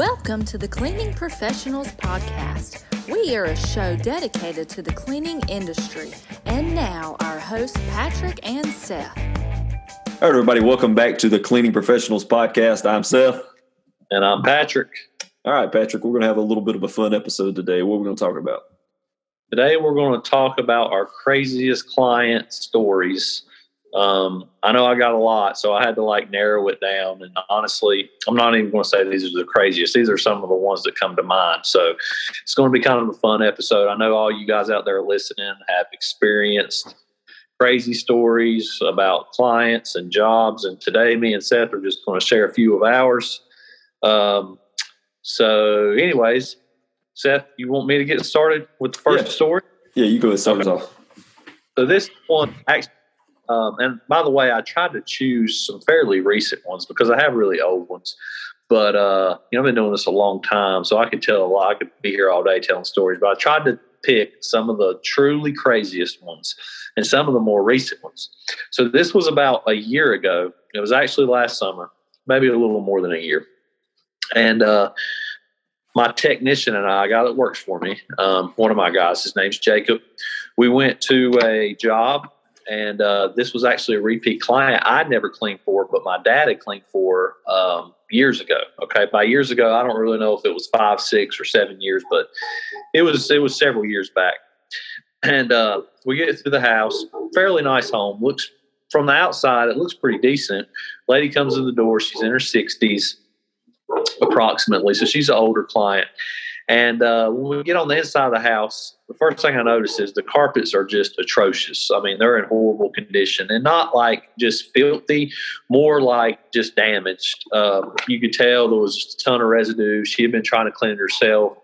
Welcome to the Cleaning Professionals Podcast. We are a show dedicated to the cleaning industry. And now, our hosts, Patrick and Seth. All right, everybody, welcome back to the Cleaning Professionals Podcast. I'm Seth. And I'm Patrick. All right, Patrick, we're going to have a little bit of a fun episode today. What are we going to talk about? Today, we're going to talk about our craziest client stories. Um, I know I got a lot, so I had to like narrow it down. And honestly, I'm not even going to say these are the craziest. These are some of the ones that come to mind. So it's going to be kind of a fun episode. I know all you guys out there listening have experienced crazy stories about clients and jobs. And today, me and Seth are just going to share a few of ours. Um, so, anyways, Seth, you want me to get started with the first Yeah. story? Yeah, you go ahead and start us Okay. off. So this one actually, um, and by the way, I tried to choose some fairly recent ones because I have really old ones. But uh, you know, I've been doing this a long time, so I could tell a lot. I could be here all day telling stories. But I tried to pick some of the truly craziest ones and some of the more recent ones. So this was about a year ago. It was actually last summer, maybe a little more than a year. And uh, my technician and I, a guy that works for me, um, one of my guys, his name's Jacob. We went to a job, and uh, this was actually a repeat client I'd never cleaned for, but my dad had cleaned for um, years ago. Okay, by years ago, I don't really know if it was five, six, or seven years, but it was it was several years back. And uh, we get through the house, fairly nice home. Looks from the outside, it looks pretty decent. Lady comes in the door. She's in her sixties, approximately. So she's an older client. And uh, when we get on the inside of the house, the first thing I notice is the carpets are just atrocious. I mean, they're in horrible condition and not like just filthy, more like just damaged. Uh, you could tell there was a ton of residue. She had been trying to clean it herself.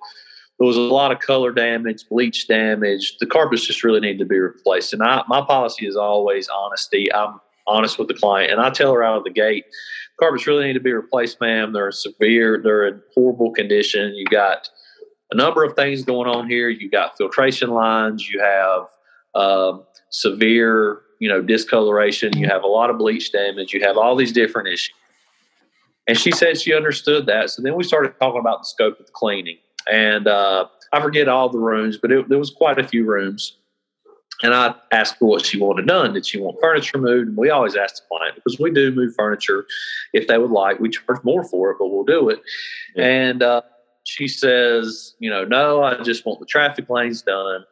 There was a lot of color damage, bleach damage. The carpets just really need to be replaced. And I, my policy is always honesty. I'm honest with the client, and I tell her out of the gate, carpets really need to be replaced, ma'am. They're severe. They're in horrible condition. You got a number of things going on here. You got filtration lines. You have um, severe, you know, discoloration. You have a lot of bleach damage. You have all these different issues. And she said she understood that. So then we started talking about the scope of the cleaning. And uh, I forget all the rooms, but it, there was quite a few rooms. And I asked her what she wanted done. Did she want furniture moved? And we always ask the client because we do move furniture if they would like. We charge more for it, but we'll do it. Yeah. And uh, she says, you know, no, I just want the traffic lanes done.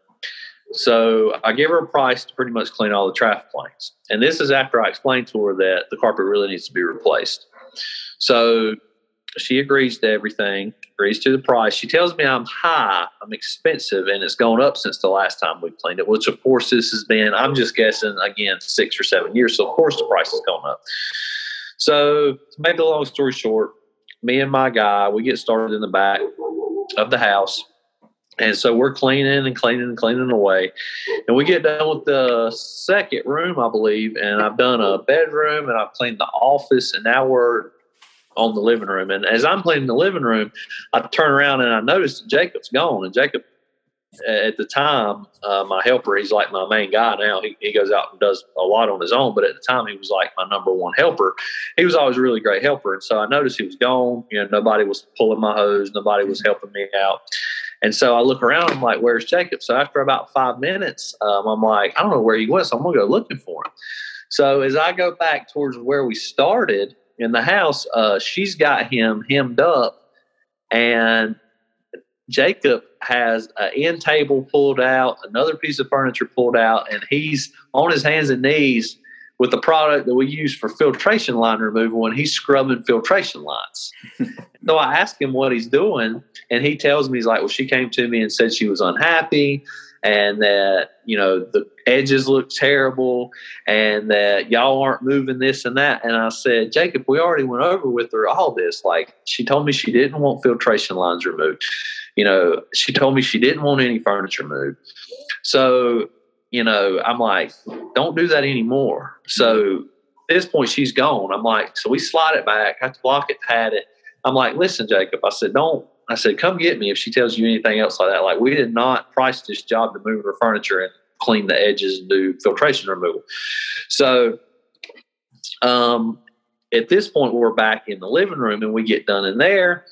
So I give her a price to pretty much clean all the traffic lanes. And this is after I explained to her that the carpet really needs to be replaced. So she agrees to everything, agrees to the price. She tells me I'm high, I'm expensive, and it's gone up since the last time we cleaned it, which of course this has been, I'm just guessing again, six or seven years. So of course the price has gone up. So to make the long story short, me and my guy, we get started in the back of the house. And so we're cleaning and cleaning and cleaning away. And we get done with the second room, I believe. And I've done a bedroom and I've cleaned the office. And now we're on the living room. And as I'm cleaning the living room, I turn around and I notice Jacob's gone. And Jacob, at the time, uh, my helper, he's like my main guy now. He, he goes out and does a lot on his own. But at the time, he was like my number one helper. He was always a really great helper. And so I noticed he was gone. You know, nobody was pulling my hose, nobody was helping me out. And so I look around, I'm like, where's Jacob? So after about five minutes, um, I'm like, I don't know where he went, so I'm gonna go looking for him. So as I go back towards where we started in the house, uh, she's got him hemmed up, and Jacob has an end table pulled out, another piece of furniture pulled out, and he's on his hands and knees with the product that we use for filtration line removal, and he's scrubbing filtration lines. so I ask him what he's doing, and he tells me he's like, "Well, she came to me and said she was unhappy, and that you know the edges look terrible, and that y'all aren't moving this and that." And I said, "Jacob, we already went over with her all this. Like, she told me she didn't want filtration lines removed. You know, she told me she didn't want any furniture moved. So." You know, I'm like, don't do that anymore. So at this point, she's gone. I'm like, so we slide it back, I block it, pad it. I'm like, listen, Jacob. I said, don't. I said, come get me if she tells you anything else like that. Like, we did not price this job to move her furniture and clean the edges and do filtration removal. So, um, at this point, we're back in the living room and we get done in there.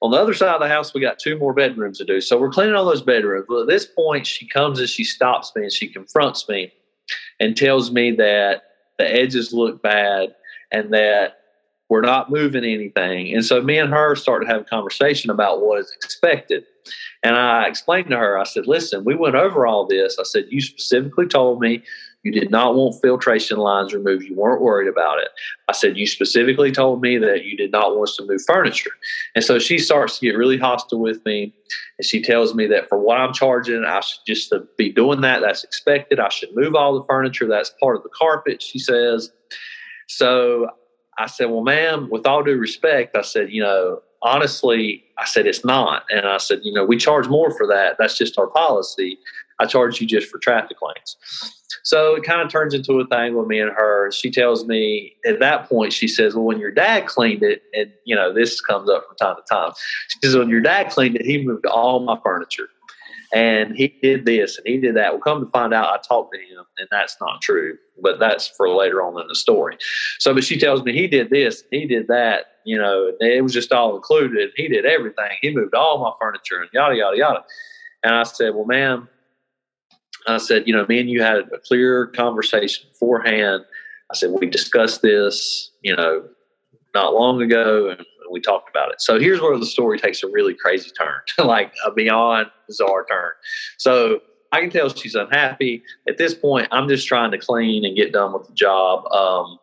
On the other side of the house, we got two more bedrooms to do. So we're cleaning all those bedrooms. Well, at this point, she comes and she stops me and she confronts me and tells me that the edges look bad and that we're not moving anything. And so me and her started to have a conversation about what is expected. And I explained to her, I said, listen, we went over all this. I said, you specifically told me you did not want filtration lines removed. You weren't worried about it. I said, You specifically told me that you did not want us to move furniture. And so she starts to get really hostile with me. And she tells me that for what I'm charging, I should just be doing that. That's expected. I should move all the furniture. That's part of the carpet, she says. So I said, Well, ma'am, with all due respect, I said, You know, honestly, I said, It's not. And I said, You know, we charge more for that. That's just our policy. I charge you just for traffic lanes. So it kind of turns into a thing with me and her. She tells me at that point, she says, Well, when your dad cleaned it, and you know, this comes up from time to time. She says, When your dad cleaned it, he moved all my furniture. And he did this and he did that. Well, come to find out, I talked to him, and that's not true, but that's for later on in the story. So, but she tells me he did this, he did that, you know, it was just all included. He did everything. He moved all my furniture and yada, yada, yada. And I said, Well, ma'am, I said, you know, me and you had a clear conversation beforehand. I said, we discussed this, you know, not long ago, and we talked about it. So here's where the story takes a really crazy turn, like a beyond bizarre turn. So I can tell she's unhappy. At this point, I'm just trying to clean and get done with the job. Um,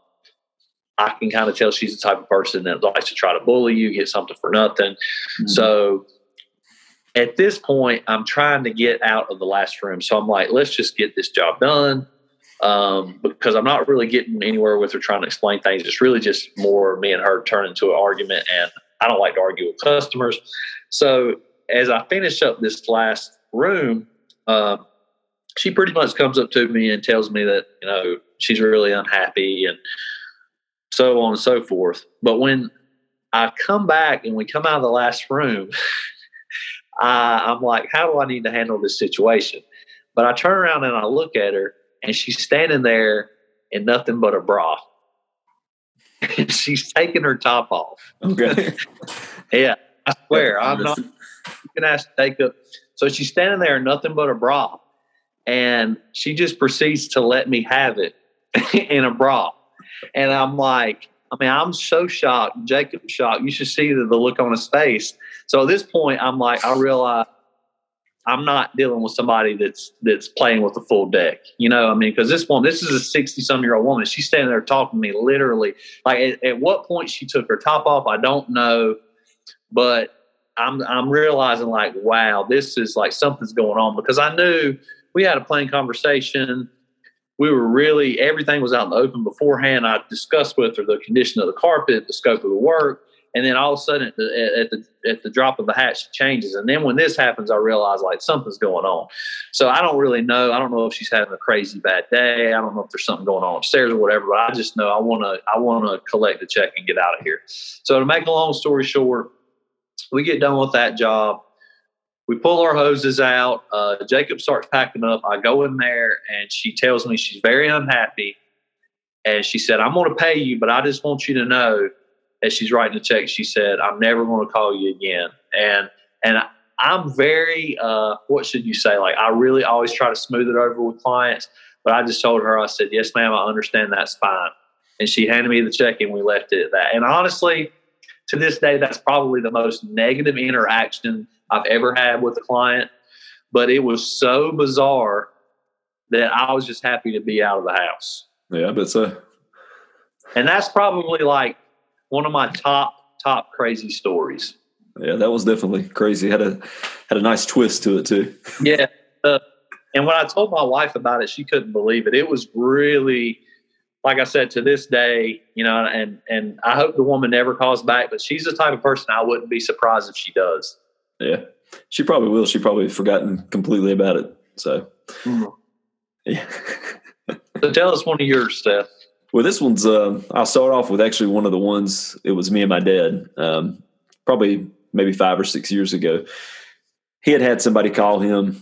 I can kind of tell she's the type of person that likes to try to bully you, get something for nothing. Mm-hmm. So at this point, I'm trying to get out of the last room. So I'm like, let's just get this job done. Um, because I'm not really getting anywhere with her trying to explain things. It's really just more me and her turning into an argument. And I don't like to argue with customers. So as I finish up this last room, uh, she pretty much comes up to me and tells me that, you know, she's really unhappy and so on and so forth. But when I come back and we come out of the last room, I, I'm like, how do I need to handle this situation? But I turn around and I look at her, and she's standing there in nothing but a bra. She's taking her top off. Okay. yeah, I swear, I'm not. You can ask to take up. So she's standing there in nothing but a bra, and she just proceeds to let me have it in a bra. And I'm like, I mean, I'm so shocked. Jacob's shocked. You should see the, the look on his face. So at this point, I'm like, I realize I'm not dealing with somebody that's that's playing with a full deck. You know, I mean, because this one, this is a 60 some year old woman. She's standing there talking to me literally. Like, at, at what point she took her top off, I don't know, but I'm I'm realizing like, wow, this is like something's going on because I knew we had a plain conversation we were really everything was out in the open beforehand. I discussed with her the condition of the carpet, the scope of the work, and then all of a sudden at the, at the, at the drop of the hat, she changes. And then when this happens, I realize like something's going on. So I don't really know. I don't know if she's having a crazy bad day. I don't know if there's something going on upstairs or whatever. But I just know I want to I want to collect the check and get out of here. So to make a long story short, we get done with that job we pull our hoses out. Uh, Jacob starts packing up. I go in there and she tells me she's very unhappy. And she said, I'm going to pay you, but I just want you to know, as she's writing the check, she said, I'm never going to call you again. And, and I, I'm very, uh, what should you say? Like, I really always try to smooth it over with clients. But I just told her, I said, yes, ma'am, I understand that's fine. And she handed me the check and we left it at that. And honestly, to this day, that's probably the most negative interaction I've ever had with a client. But it was so bizarre that I was just happy to be out of the house. Yeah, but so. And that's probably like one of my top top crazy stories. Yeah, that was definitely crazy. Had a had a nice twist to it too. yeah, uh, and when I told my wife about it, she couldn't believe it. It was really, like I said, to this day, you know, and and I hope the woman never calls back. But she's the type of person I wouldn't be surprised if she does. Yeah, she probably will. She probably forgotten completely about it. So, mm-hmm. yeah. so tell us one of yours, Seth. Well, this one's. Uh, I'll start off with actually one of the ones. It was me and my dad. Um, probably maybe five or six years ago. He had had somebody call him,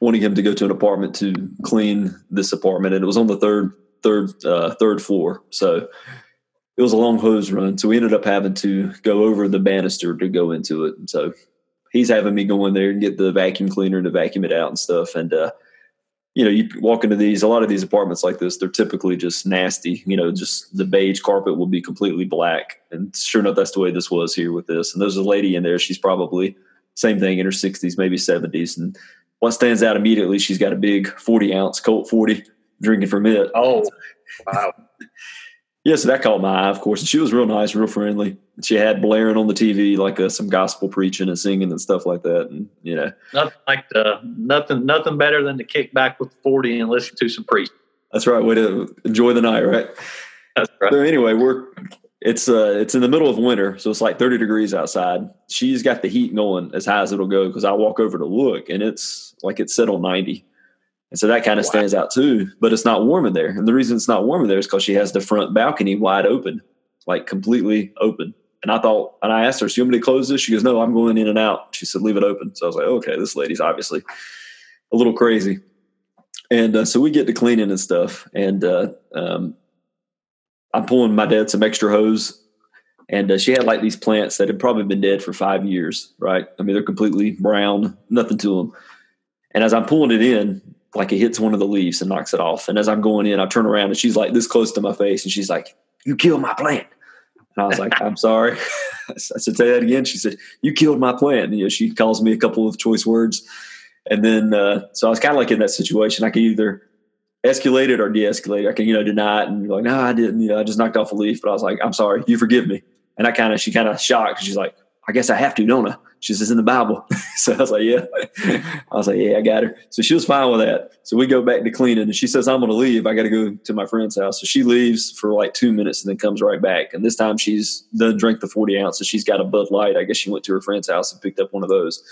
wanting him to go to an apartment to clean this apartment, and it was on the third third uh, third floor. So it was a long hose run, so we ended up having to go over the banister to go into it. And so he's having me go in there and get the vacuum cleaner to vacuum it out and stuff. And uh, you know, you walk into these, a lot of these apartments like this, they're typically just nasty. You know, just the beige carpet will be completely black. And sure enough, that's the way this was here with this. And there's a lady in there, she's probably same thing in her 60s, maybe 70s. And what stands out immediately, she's got a big 40 ounce Colt 40 drinking from it. Oh, wow. yeah, so that caught my eye, of course. And she was real nice, real friendly. She had blaring on the TV like uh, some gospel preaching and singing and stuff like that. And you know, nothing like the nothing, nothing better than to kick back with forty and listen to some preaching. That's right. Way to enjoy the night, right? That's right. So anyway, we're it's uh it's in the middle of winter, so it's like thirty degrees outside. She's got the heat going as high as it'll go because I walk over to look and it's like it's set on ninety. And so that kind of wow. stands out too, but it's not warm in there. And the reason it's not warm in there is because she has the front balcony wide open, like completely open. And I thought, and I asked her, "So you want me to close this?" She goes, "No, I'm going in and out." She said, "Leave it open." So I was like, "Okay, this lady's obviously a little crazy." And uh, so we get to cleaning and stuff, and uh, um, I'm pulling my dad some extra hose, and uh, she had like these plants that had probably been dead for five years. Right? I mean, they're completely brown, nothing to them. And as I'm pulling it in, like it hits one of the leaves and knocks it off. And as I'm going in, I turn around and she's like this close to my face, and she's like, "You killed my plant." And I was like, "I'm sorry." I said, "Say that again." She said, "You killed my plant." You know, she calls me a couple of choice words, and then uh, so I was kind of like in that situation. I could either escalate it or de-escalate. I can you know deny it and be like, "No, I didn't." You know, I just knocked off a leaf. But I was like, "I'm sorry. You forgive me." And I kind of she kind of shocked. She's like, "I guess I have to, don't I?" She says in the Bible. so I was like, yeah. I was like, yeah, I got her. So she was fine with that. So we go back to cleaning and she says, I'm going to leave. I got to go to my friend's house. So she leaves for like two minutes and then comes right back. And this time she's done drink the 40 ounces. She's got a Bud Light. I guess she went to her friend's house and picked up one of those.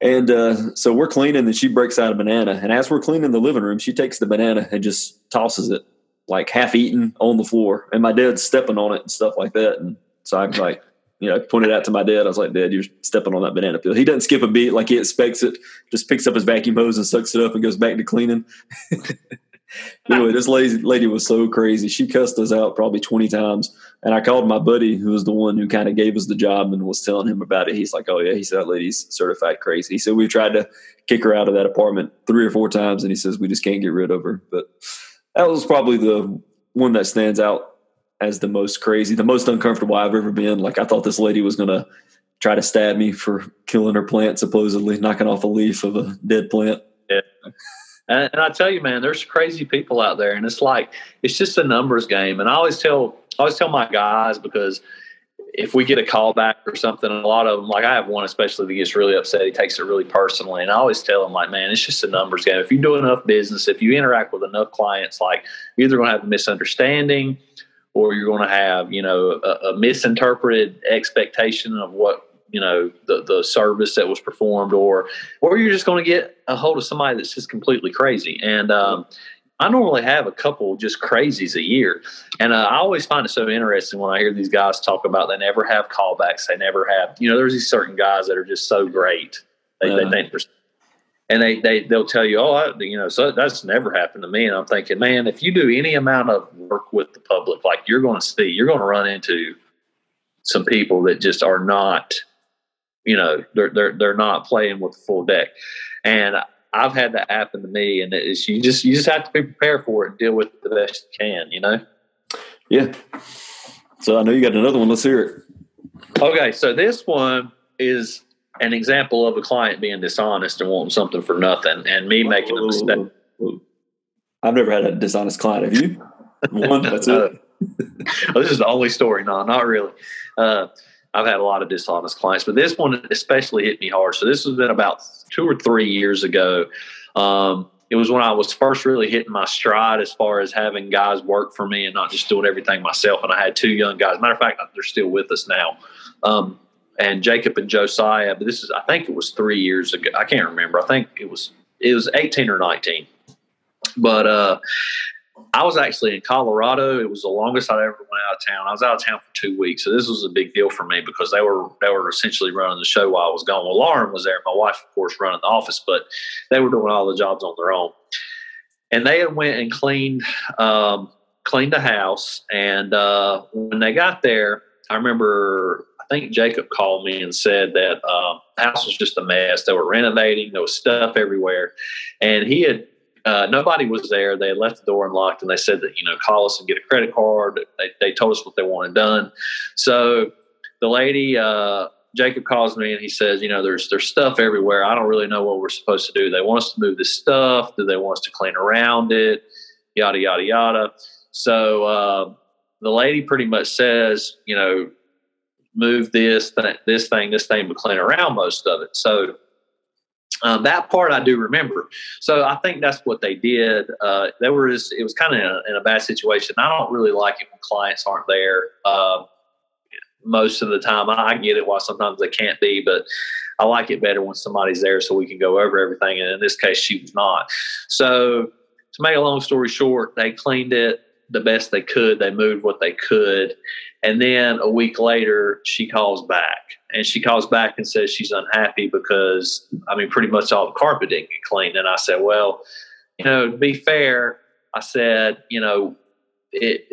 And uh, so we're cleaning and she breaks out a banana. And as we're cleaning the living room, she takes the banana and just tosses it like half eaten on the floor. And my dad's stepping on it and stuff like that. And so I'm like, you know, pointed out to my dad. I was like, Dad, you're stepping on that banana peel. He doesn't skip a beat like he expects it. Just picks up his vacuum hose and sucks it up and goes back to cleaning. anyway, this lady, lady was so crazy. She cussed us out probably 20 times. And I called my buddy, who was the one who kind of gave us the job and was telling him about it. He's like, Oh, yeah. He said, That lady's certified crazy. He said, We tried to kick her out of that apartment three or four times. And he says, We just can't get rid of her. But that was probably the one that stands out as the most crazy, the most uncomfortable I've ever been. Like I thought this lady was to try to stab me for killing her plant, supposedly knocking off a leaf of a dead plant. Yeah. And, and I tell you, man, there's crazy people out there, and it's like it's just a numbers game. And I always tell, I always tell my guys because if we get a call back or something, a lot of them, like I have one especially that gets really upset. He takes it really personally. And I always tell him, like, man, it's just a numbers game. If you do enough business, if you interact with enough clients, like you're either going to have a misunderstanding or you're going to have you know a, a, misinterpreted expectation of what you know the the service that was performed or or you're just going to get a hold of somebody that's just completely crazy. And um, I normally have a couple just crazies a year, and uh, I always find it so interesting when I hear these guys talk about they never have callbacks, they never have. You know, there's these certain guys that are just so great, they, uh, they think they're and they, they they'll tell you, oh, I, you know, so that's never happened to me. And I'm thinking, man, if you do any amount of work with the public, like you're going to see, you're going to run into some people that just are not, you know, they're they're they're not playing with the full deck. And I've had that happen to me, and it's you just you just have to be prepared for it and deal with it the best you can, you know. Yeah. So I know you got another one. Let's hear it. Okay, so this one is an example of a client being dishonest and wanting something for nothing, and me making a mistake. I've never had a dishonest client. Have you? One. That's it. this is the only story. No, not really. Uh, I've had a lot of dishonest clients, but this one especially hit me hard. So this has been about two or three years ago. Um, it was when I was first really hitting my stride as far as having guys work for me and not just doing everything myself. And I had two young guys. Matter of fact, they're still with us now. Um, and Jacob and Josiah. But this is, I think it was three years ago. I can't remember. I think it was it was eighteen or nineteen. But uh, I was actually in Colorado. It was the longest I'd ever went out of town. I was out of town for two weeks, so this was a big deal for me because they were they were essentially running the show while I was gone. Well, Lauren was there, my wife, of course, running the office, but they were doing all the jobs on their own. And they went and cleaned um, cleaned the house, and uh, when they got there, I remember think Jacob called me and said that uh, house was just a mess. They were renovating. There was stuff everywhere, and he had uh, nobody was there. They had left the door unlocked, and they said that you know call us and get a credit card. They, they told us what they wanted done. So the lady, uh, Jacob calls me and he says, you know, there's there's stuff everywhere. I don't really know what we're supposed to do. They want us to move this stuff. Do they want us to clean around it? Yada yada yada. So uh, the lady pretty much says, you know, move this, th- this thing, this thing, but clean around most of it. So um, that part I do remember. So I think that's what they did. Uh, they were just, it was kind of in, in, a bad situation. I don't really like it when clients aren't there. Uh, most of the time, I get it. Why sometimes they can't be, but I like it better when somebody's there so we can go over everything. And in this case, she was not. So to make a long story short, they cleaned it the best they could. They moved what they could. And then a week later, she calls back and she calls back and says she's unhappy because, I mean, pretty much all the carpet didn't get cleaned. And I said, well, you know, to be fair, I said, you know, it,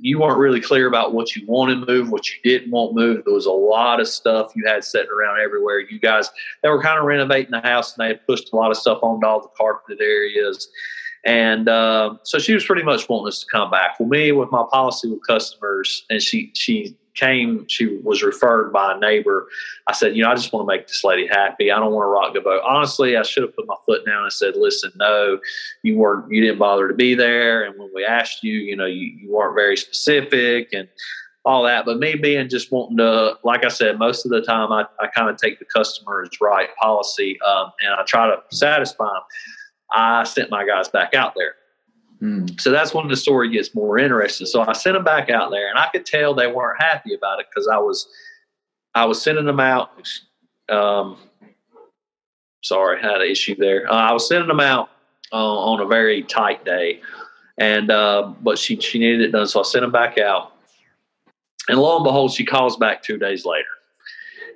you weren't really clear about what you wanted moved, what you didn't want moved. There was a lot of stuff you had sitting around everywhere. You guys, they were kind of renovating the house and they had pushed a lot of stuff onto all the carpeted areas. And uh, so she was pretty much wanting us to come back. Well, me with my policy with customers, and she she came, she was referred by a neighbor. I said, you know, I just want to make this lady happy. I don't want to rock the boat. Honestly, I should have put my foot down and said, listen, no, you weren't, you didn't bother to be there. And when we asked you, you know, you, you weren't very specific and all that. But me being just wanting to, like I said, most of the time I, I kind of take the customer's right policy um, and I try to satisfy them. I sent my guys back out there. Hmm. So that's when the story gets more interesting. So I sent them back out there, and I could tell they weren't happy about it because I was, I was sending them out. Um, sorry, I had an issue there. Uh, I was sending them out uh, on a very tight day, and uh, but she she needed it done, so I sent them back out. And lo and behold, she calls back two days later,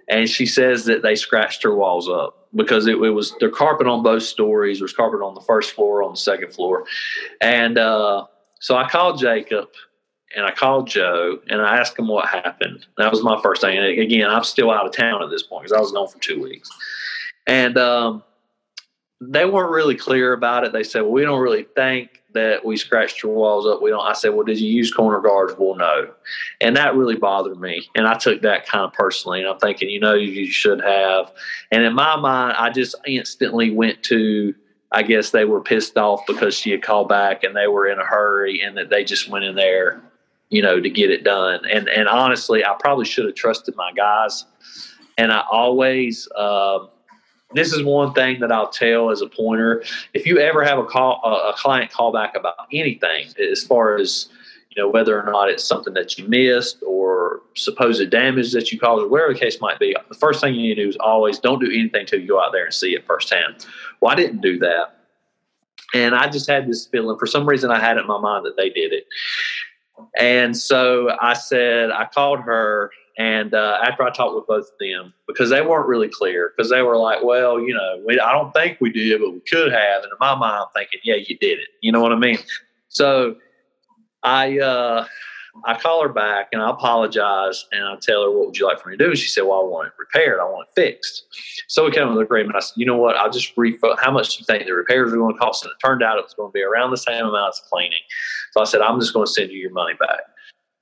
and she says that they scratched her walls up because it, it, was their carpet on both stories. There's carpet on the first floor, on the second floor, and uh, so I called Jacob and I called Joe and I asked him what happened. That was my first thing. And again, I'm still out of town at this point because I was gone for two weeks, and um, they weren't really clear about it. They said, "Well, we don't really think that we scratched your walls up. We don't. I said, well, did you use corner guards? Well, no. And that really bothered me. And I took that kind of personally. And I'm thinking, you know, you should have. And in my mind, I just instantly went to, I guess they were pissed off because she had called back and they were in a hurry and that they just went in there, you know, to get it done. And, and honestly, I probably should have trusted my guys. And I always, um, this is one thing that I'll tell as a pointer. If you ever have a call, a client call back about anything, as far as you know, whether or not it's something that you missed or supposed damage that you caused, or whatever the case might be, the first thing you need to do is always don't do anything until you go out there and see it firsthand. Well, I didn't do that. And I just had this feeling, for some reason, I had it in my mind that they did it. And so I said, I called her and uh, after I talked with both of them, because they weren't really clear, because they were like, well, you know, we, I don't think we did, but we could have. And in my mind, I'm thinking, yeah, you did it. You know what I mean? So I, uh, I call her back and I apologize and I tell her, what would you like for me to do? And she said, well, I want it repaired. I want it fixed. So we came to an agreement. I said, you know what? I'll just refund. How much do you think the repairs are going to cost? And it turned out it was going to be around the same amount as cleaning. So I said, I'm just going to send you your money back.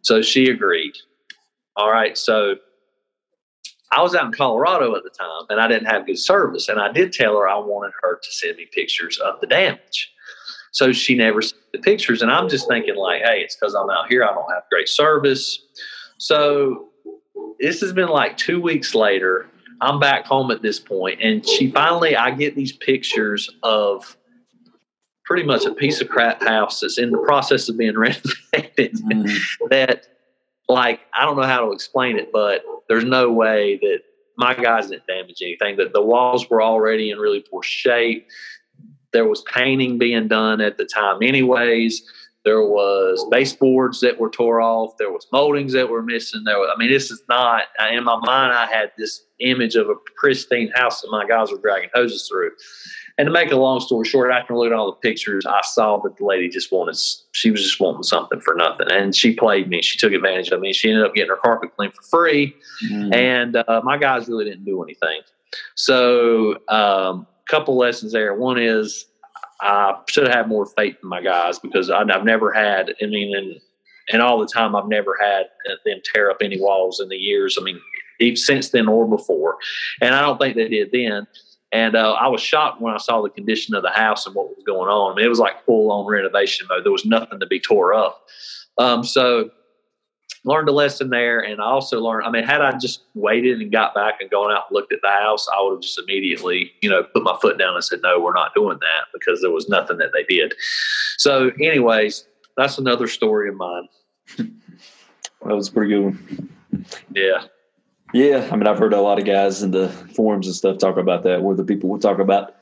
So she agreed. All right. So I was out in Colorado at the time and I didn't have good service. And I did tell her I wanted her to send me pictures of the damage. So she never sent the pictures. And I'm just thinking, like, hey, it's because I'm out here. I don't have great service. So this has been like two weeks later. I'm back home at this point, and she finally, I get these pictures of pretty much a piece of crap house that's in the process of being renovated. Mm. that like I don't know how to explain it, but there's no way that my guys didn't damage anything. That the walls were already in really poor shape. There was painting being done at the time, anyways. There was baseboards that were tore off. There was moldings that were missing. There, was, I mean, this is not in my mind. I had this image of a pristine house that my guys were dragging hoses through. And to make a long story short, after looking at all the pictures, I saw that the lady just wanted, she was just wanting something for nothing. And she played me. She took advantage of me. She ended up getting her carpet cleaned for free. Mm-hmm. And uh, my guys really didn't do anything. So, a um, couple lessons there. One is I should have had more faith in my guys because I, have never had, I mean, and, and all the time, I've never had them tear up any walls in the years. I mean, even since then or before. And I don't think they did then. And uh, I was shocked when I saw the condition of the house and what was going on. I mean, it was like full on renovation mode. There was nothing to be tore up. Um, so learned a lesson there. And I also learned, I mean, had I just waited and got back and gone out and looked at the house, I would have just immediately, you know, put my foot down and said, no, we're not doing that because there was nothing that they did. So, anyways, that's another story of mine. that was pretty good one. Yeah. Yeah, I mean, I've heard a lot of guys in the forums and stuff talk about that, where the people will talk about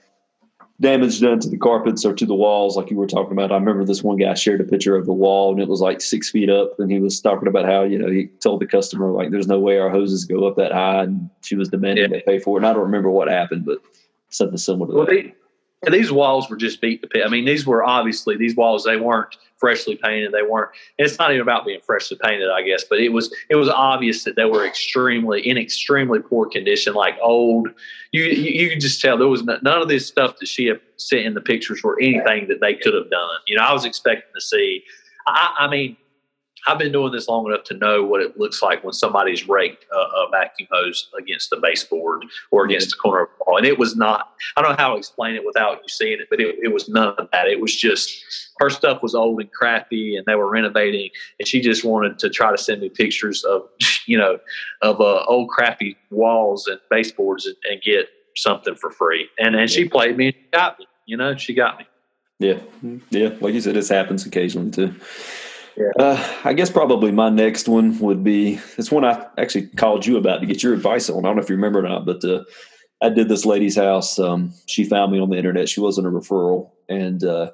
damage done to the carpets or to the walls, like you were talking about. I remember this one guy shared a picture of the wall, and it was like six feet up, and he was talking about how you know he told the customer like, "There's no way our hoses go up that high," and she was demanding yeah. they pay for it. And I don't remember what happened, but something similar to well, that. They, these walls were just beat to pit. I mean, these were obviously these walls. They weren't freshly painted. They weren't. it's not even about being freshly painted, I guess. But it was it was obvious that they were extremely in extremely poor condition, like old. You you, could just tell there was none of this stuff that she had sent in the pictures were anything that they could have done. You know, I was expecting to see. I, I mean, I've been doing this long enough to know what it looks like when somebody's raked a, a vacuum hose against the baseboard or against the corner of wall. And it was not, I don't know how to explain it without you seeing it, but it, it was none of that. It was just her stuff was old and crappy and they were renovating. And she just wanted to try to send me pictures of, you know, of uh, old crappy walls and baseboards and, and get something for free. And, and she played me and got me, you know, she got me. Yeah. Yeah. Like you said, this happens occasionally too. Yeah. Uh, I guess probably my next one would be it's one I actually called you about to get your advice on. I don't know if you remember or not, but uh, I did this lady's house. Um, she found me on the internet. She wasn't a referral, and uh,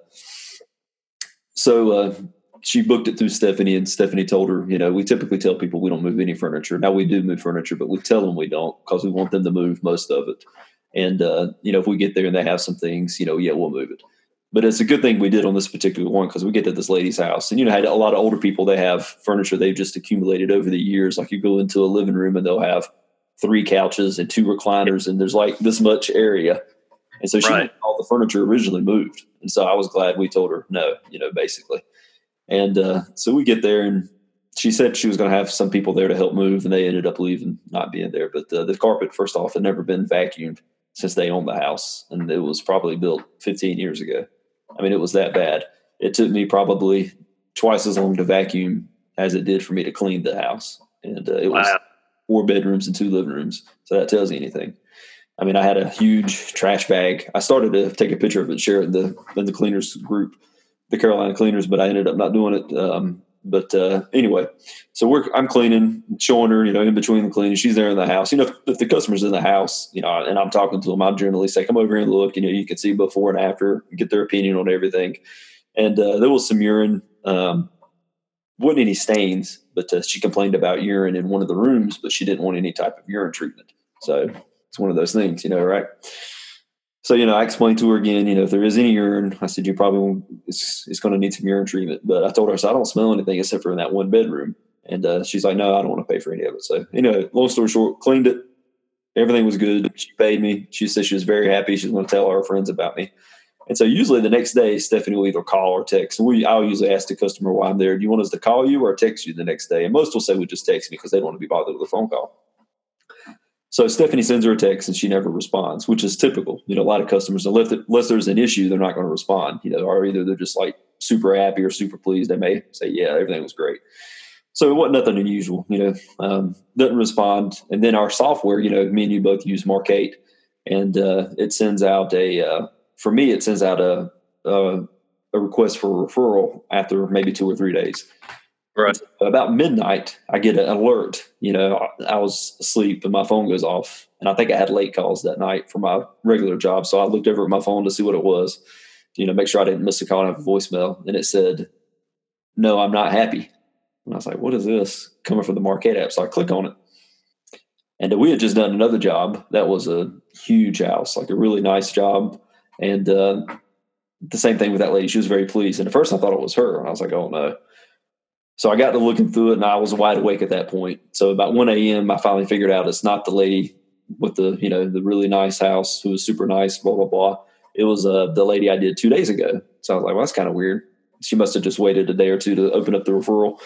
so uh, she booked it through Stephanie. And Stephanie told her, you know, we typically tell people we don't move any furniture. Now we do move furniture, but we tell them we don't because we want them to move most of it. And uh, you know, if we get there and they have some things, you know, yeah, we'll move it. But it's a good thing we did on this particular one because we get to this lady's house, and you know, had a lot of older people. They have furniture they've just accumulated over the years. Like you go into a living room and they'll have three couches and two recliners, and there's like this much area. And so she right. all the furniture originally moved, and so I was glad we told her no, you know, basically. And uh, so we get there, and she said she was going to have some people there to help move, and they ended up leaving, not being there. But uh, the carpet, first off, had never been vacuumed since they owned the house, and it was probably built 15 years ago. I mean, it was that bad. It took me probably twice as long to vacuum as it did for me to clean the house. And uh, it was wow. Four bedrooms and two living rooms. So that tells you anything. I mean, I had a huge trash bag. I started to take a picture of it share it in the in the cleaners group, the Carolina cleaners, but I ended up not doing it. Um, but uh, anyway, so we're I'm cleaning, showing her, you know, in between the cleaning, she's there in the house. You know, if, if, the customer's in the house, you know, and I'm talking to them, I generally say, "Come over here and look." You know, you can see before and after, get their opinion on everything. And uh, there was some urine. Um, wasn't any stains, but uh, she complained about urine in one of the rooms, but she didn't want any type of urine treatment. So it's one of those things, you know, right? So, you know, I explained to her again, you know, if there is any urine, I said, you probably, it's, it's going to need some urine treatment. But I told her, I said, I don't smell anything except for in that one bedroom. And uh, she's like, no, I don't want to pay for any of it. So, you know, long story short, cleaned it. Everything was good. She paid me. She said she was very happy. She's going to tell her friends about me. And so usually the next day, Stephanie will either call or text. And we, I'll usually ask the customer why I'm there. Do you want us to call you or text you the next day? And most will say we just text me because they don't want to be bothered with a phone call. So Stephanie sends her a text and she never responds, which is typical. You know, a lot of customers, unless, there's an issue, they're not going to respond. You know, or either they're just like super happy or super pleased. They may say, "Yeah, everything was great." So it wasn't nothing unusual. You know, um, doesn't respond. And then our software, you know, me and you both use Markate, and uh, it sends out a. Uh, for me, it sends out a, a a request for a referral after maybe two or three days. Right. About midnight, I get an alert. You know, I, was asleep and my phone goes off. And I think I had late calls that night for my regular job. So I looked over at my phone to see what it was, you know, make sure I didn't miss a call and have a voicemail. And it said, no, I'm not happy. And I was like, what is this coming from the Markate app? So I click on it. And we had just done another job that was a huge house, like a really nice job. And uh, the same thing with that lady. She was very pleased. And at first I thought it was her. And I was like, oh no. So I got to looking through it and I was wide awake at that point. So about 1 a.m., I finally figured out it's not the lady with the, you know, the really nice house who was super nice, blah, blah, blah. It was uh, the lady I did two days ago. So I was like, well, that's kind of weird. She must have just waited a day or two to open up the referral.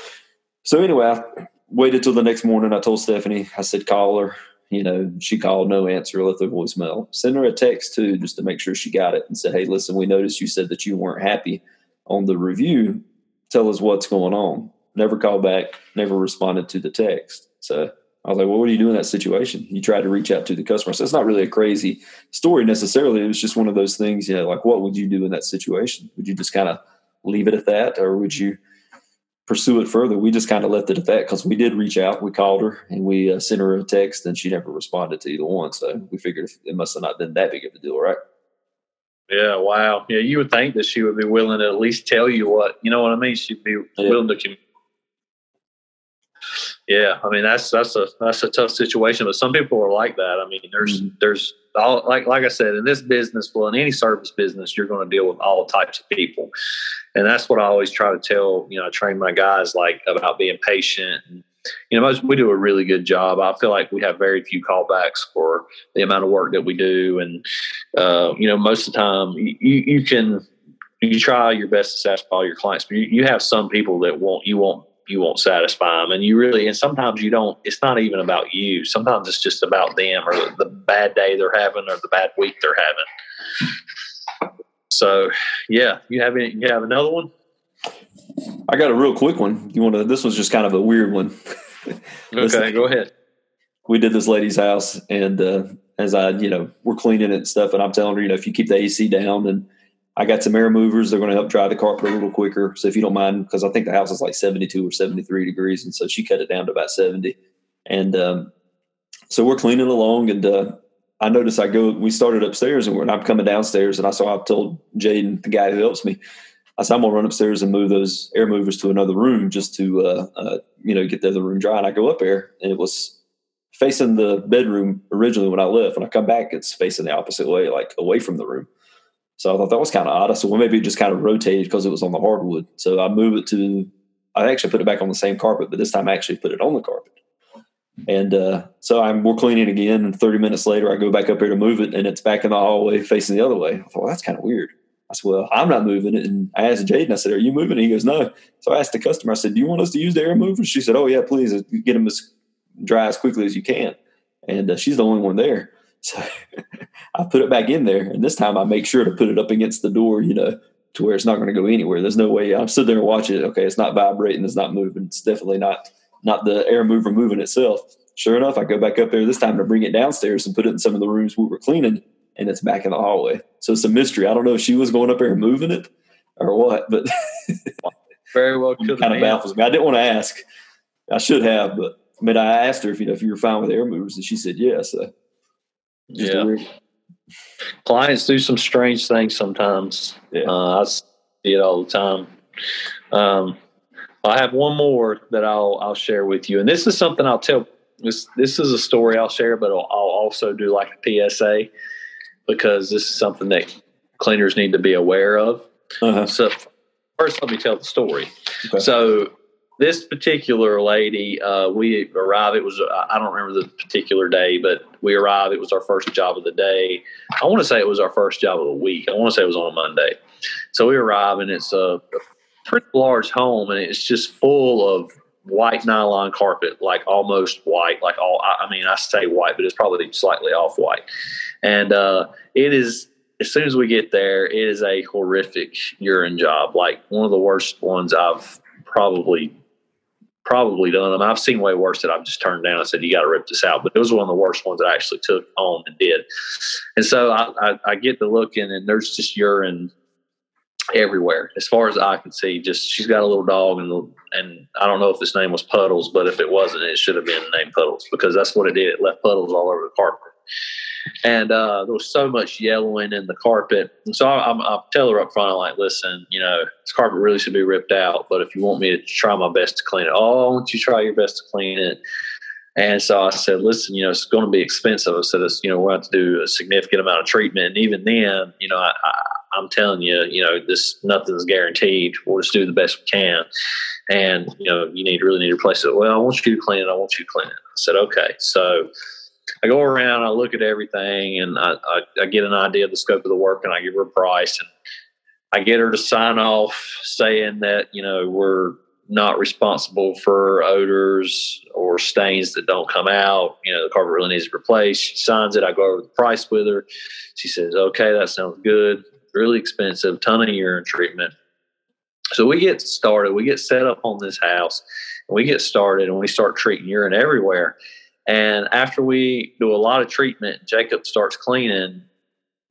So anyway, I waited till the next morning. I told Stephanie, I said, call her. You know, she called, no answer, left a voicemail. Send her a text too, just to make sure she got it and said, hey, listen, we noticed you said that you weren't happy on the review. Tell us what's going on never called back, never responded to the text. So I was like, well, what do you do in that situation? You try to reach out to the customer. So it's not really a crazy story necessarily. It was just one of those things, you know, like what would you do in that situation? Would you just kind of leave it at that or would you pursue it further? We just kind of left it at that because we did reach out. We called her and we uh, sent her a text and she never responded to either one. So we figured it must have not been that big of a deal, right? Yeah, wow. Yeah, you would think that she would be willing to at least tell you what, you know what I mean? She'd be yeah. willing to communicate yeah, I mean that's that's a that's a tough situation, but some people are like that. I mean, there's mm-hmm. there's all like like I said in this business, well, in any service business, you're going to deal with all types of people, and that's what I always try to tell you know I train my guys like about being patient. And, you know, most, we do a really good job. I feel like we have very few callbacks for the amount of work that we do, and uh, you know, most of the time you you can you try your best to satisfy all your clients, but you, you have some people that won't you won't you won't satisfy them and you really and sometimes you don't it's not even about you. Sometimes it's just about them or the bad day they're having or the bad week they're having. So yeah you have any you have another one? I got a real quick one. You want to this was just kind of a weird one. Okay go ahead. We did this lady's house and uh, as i you know we're cleaning it and stuff and i'm telling her you know if you keep the ac down and I got some air movers. They're going to help dry the carpet a little quicker. So if you don't mind, because I think the house is like 72 or 73 degrees. And so she cut it down to about 70. And um, so we're cleaning along. And uh, I noticed I go, we started upstairs and I'm coming downstairs. And I saw, I told Jaden, the guy who helps me, I said, I'm going to run upstairs and move those air movers to another room just to, uh, uh, you know, get the other room dry. And I go up there and it was facing the bedroom originally when I left. When I come back, it's facing the opposite way, like away from the room. So I thought that was kind of odd. I said, well, maybe it just kind of rotated because it was on the hardwood. So I move it to, I actually put it back on the same carpet, but this time I actually put it on the carpet. And uh, so I'm we're cleaning again, and 30 minutes later, I go back up here to move it, and it's back in the hallway facing the other way. I thought, well, that's kind of weird. I said, well, I'm not moving it. And I asked Jaden, I said, are you moving? And he goes, no. So I asked the customer, I said, do you want us to use the air mover? She said, oh, yeah, please get them as dry as quickly as you can. And uh, she's the only one there. So I put it back in there, and this time I make sure to put it up against the door, you know, to where it's not going to go anywhere. There's no way I'm sitting there and watch it. Okay, it's not vibrating, it's not moving. It's definitely not not the air mover moving itself. Sure enough, I go back up there this time to bring it downstairs and put it in some of the rooms we were cleaning, and it's back in the hallway. So it's a mystery. I don't know if she was going up there and moving it or what, but very well kind of baffles me. I didn't want to ask. I should have, but I mean, I asked her if you know if you were fine with air movers, and she said yes. So yeah. Clients do some strange things sometimes. Yeah. Uh, I see it all the time. Um, I have one more that I'll I'll share with you, and this is something I'll tell. This this is a story I'll share, but I'll, I'll also do like a PSA because this is something that cleaners need to be aware of. Uh-huh. So first, let me tell the story. Okay. So this particular lady, uh, we arrived. It was I don't remember the particular day, but we arrived. It was our first job of the day. I want to say it was our first job of the week. I want to say it was on a Monday. So we arrive, and it's a, a pretty large home, and it's just full of white nylon carpet, like almost white. Like all, I mean, I say white, but it's probably slightly off white. And uh, it is as soon as we get there, it is a horrific urine job, like one of the worst ones I've probably probably done them. I've seen way worse that I've just turned down. I said, you got to rip this out. But it was one of the worst ones that I actually took on and did. And so I, I, I get to looking and there's just urine everywhere as far as I can see. Just she's got a little dog and and I don't know if his name was Puddles, but if it wasn't, it should have been named Puddles because that's what it did. It left puddles all over the carpet. And uh, there was so much yellowing in the carpet. And so I, I, I tell her up front, I'm like, listen, you know, this carpet really should be ripped out, but if you want me to try my best to clean it, oh, I want you try your best to clean it. And so I said, listen, you know, it's going to be expensive. I said, it's, you know, we're going to have to do a significant amount of treatment. And even then, you know, I, I, am telling you, you know, this nothing's guaranteed. We'll just do the best we can. And, you know, you need really need to replace it. Well, I want you to clean it. I want you to clean it. I said, okay. So I go around, I look at everything, and I, I, I get an idea of the scope of the work, and I give her a price. And I get her to sign off saying that, you know, we're not responsible for odors or stains that don't come out. You know, the carpet really needs to be replaced. She signs it. I go over the price with her. She says, okay, that sounds good. Really expensive, ton of urine treatment. So we get started. We get set up on this house and we get started and we start treating urine everywhere. And after we do a lot of treatment, Jacob starts cleaning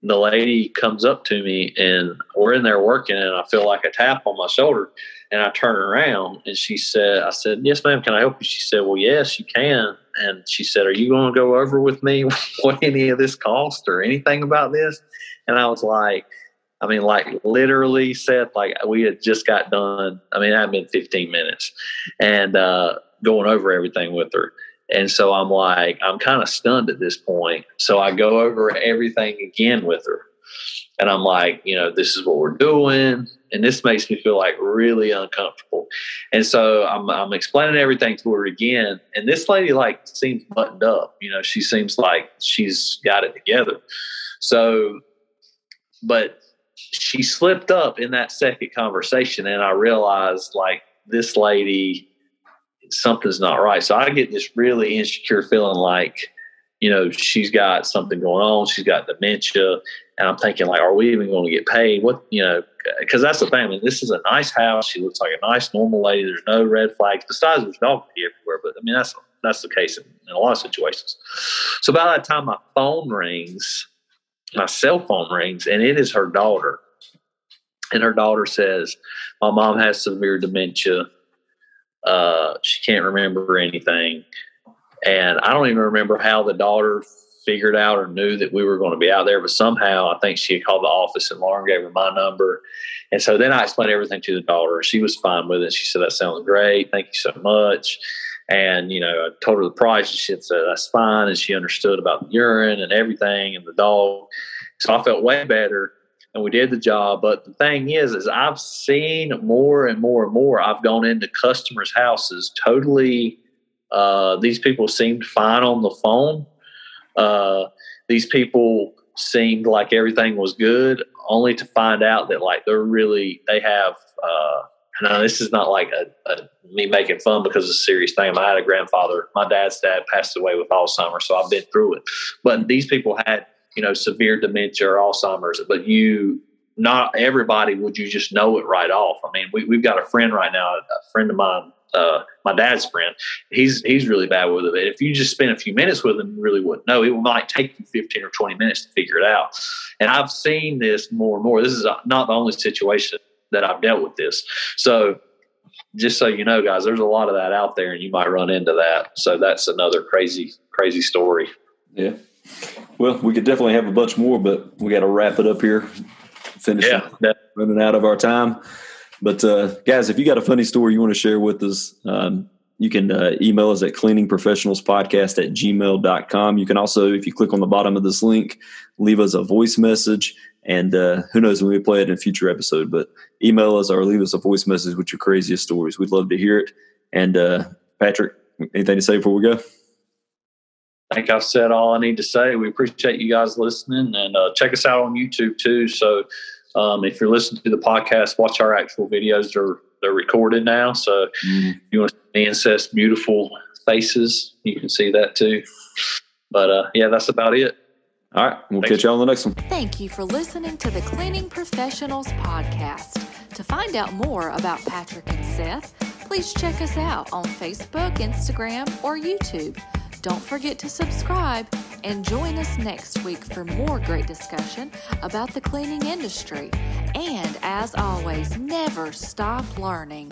the lady comes up to me and we're in there working and I feel like a tap on my shoulder and I turn around and she said, I said, yes, ma'am, can I help you? She said, well, yes, you can. And she said, are you going to go over with me what any of this cost or anything about this? And I was like, I mean, like literally said, like we had just got done. I mean, I've been 15 minutes and uh, going over everything with her. And so I'm like, I'm kind of stunned at this point. So I go over everything again with her. And I'm like, you know, this is what we're doing. And this makes me feel like really uncomfortable. And so I'm, I'm explaining everything to her again. And this lady, like, seems buttoned up. You know, she seems like she's got it together. So, but she slipped up in that second conversation. And I realized, like, this lady something's not right. So I get this really insecure feeling like, you know, she's got something going on. She's got dementia. And I'm thinking, like, are we even going to get paid? What, you know, because that's the thing. I mean, this is a nice house. She looks like a nice, normal lady. There's no red flags. Besides, there's dog pee everywhere. But I mean, that's that's the case in, in a lot of situations. So by that time my phone rings, my cell phone rings, and it is her daughter. And her daughter says, My mom has severe dementia. Uh, she can't remember anything. And I don't even remember how the daughter figured out or knew that we were going to be out there, but somehow I think she called the office and Lauren gave her my number. And so then I explained everything to the daughter. She was fine with it. She said, That sounds great. Thank you so much. And, you know, I told her the price and she said, That's fine. And she understood about the urine and everything and the dog. So I felt way better and we did the job. But the thing is, is I've seen more and more and more. I've gone into customers' houses totally. Uh, these people seemed fine on the phone. Uh, these people seemed like everything was good, only to find out that like they're really they have. Uh, now this is not like a, a, me making fun because it's a serious thing. I had a grandfather. My dad's dad passed away with Alzheimer's, so I've been through it. But these people had you know, severe dementia or Alzheimer's, but you, not everybody would you just know it right off. I mean, we, we've got a friend right now, a friend of mine, uh, my dad's friend. He's he's really bad with it. If you just spend a few minutes with him, you really wouldn't know. It might take you fifteen or twenty minutes to figure it out. And I've seen this more and more. This is not the only situation that I've dealt with this. So just so you know, guys, there's a lot of that out there, and you might run into that. So that's another crazy, crazy story. Yeah. Well, we could definitely have a bunch more, but we got to wrap it up here. Finish yeah, running out of our time. But uh, guys, if you got a funny story you want to share with us, um, you can uh, email us at cleaningprofessionalspodcast at gmail.com. You can also, if you click on the bottom of this link, leave us a voice message. And uh, who knows when we play it in a future episode, but email us or leave us a voice message with your craziest stories. We'd love to hear it. And uh, Patrick, anything to say before we go? I think I've said all I need to say. We appreciate you guys listening and uh, check us out on YouTube too. So um, if you're listening to the podcast, watch our actual videos. They're they're recorded now. So mm-hmm. you want to see incest beautiful faces, you can see that too. But uh, yeah, that's about it. All right, we'll Thanks. catch you on the next one. Thank you for listening to the Cleaning Professionals podcast. To find out more about Patrick and Seth, please check us out on Facebook, Instagram, or YouTube. Don't forget to subscribe and join us next week for more great discussion about the cleaning industry. And as always, never stop learning.